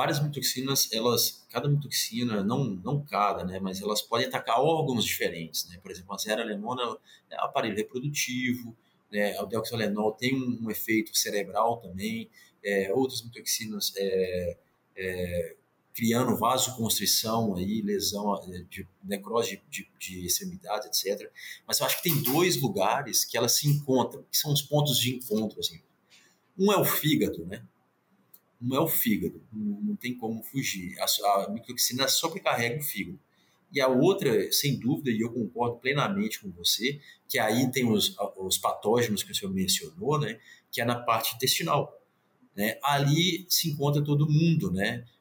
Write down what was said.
várias mitoxinas, elas, cada mitoxina, não, não cada, né, mas elas podem atacar órgãos diferentes, né, por exemplo, a zeralenona é aparelho reprodutivo, né, o deoxalenol tem um, um efeito cerebral também, é, outras mitoxinas é, é, criando vasoconstrição, aí, lesão, é, de necrose de, de, de etc. Mas eu acho que tem dois lugares que elas se encontram, que são os pontos de encontro. Assim. Um é o fígado, né? Um é o fígado, não, não tem como fugir. A, a microtoxina sobrecarrega o fígado. E a outra, sem dúvida, e eu concordo plenamente com você, que aí tem os, os patógenos que o senhor mencionou, né? Que é na parte intestinal. Né? Ali se encontra todo mundo, né?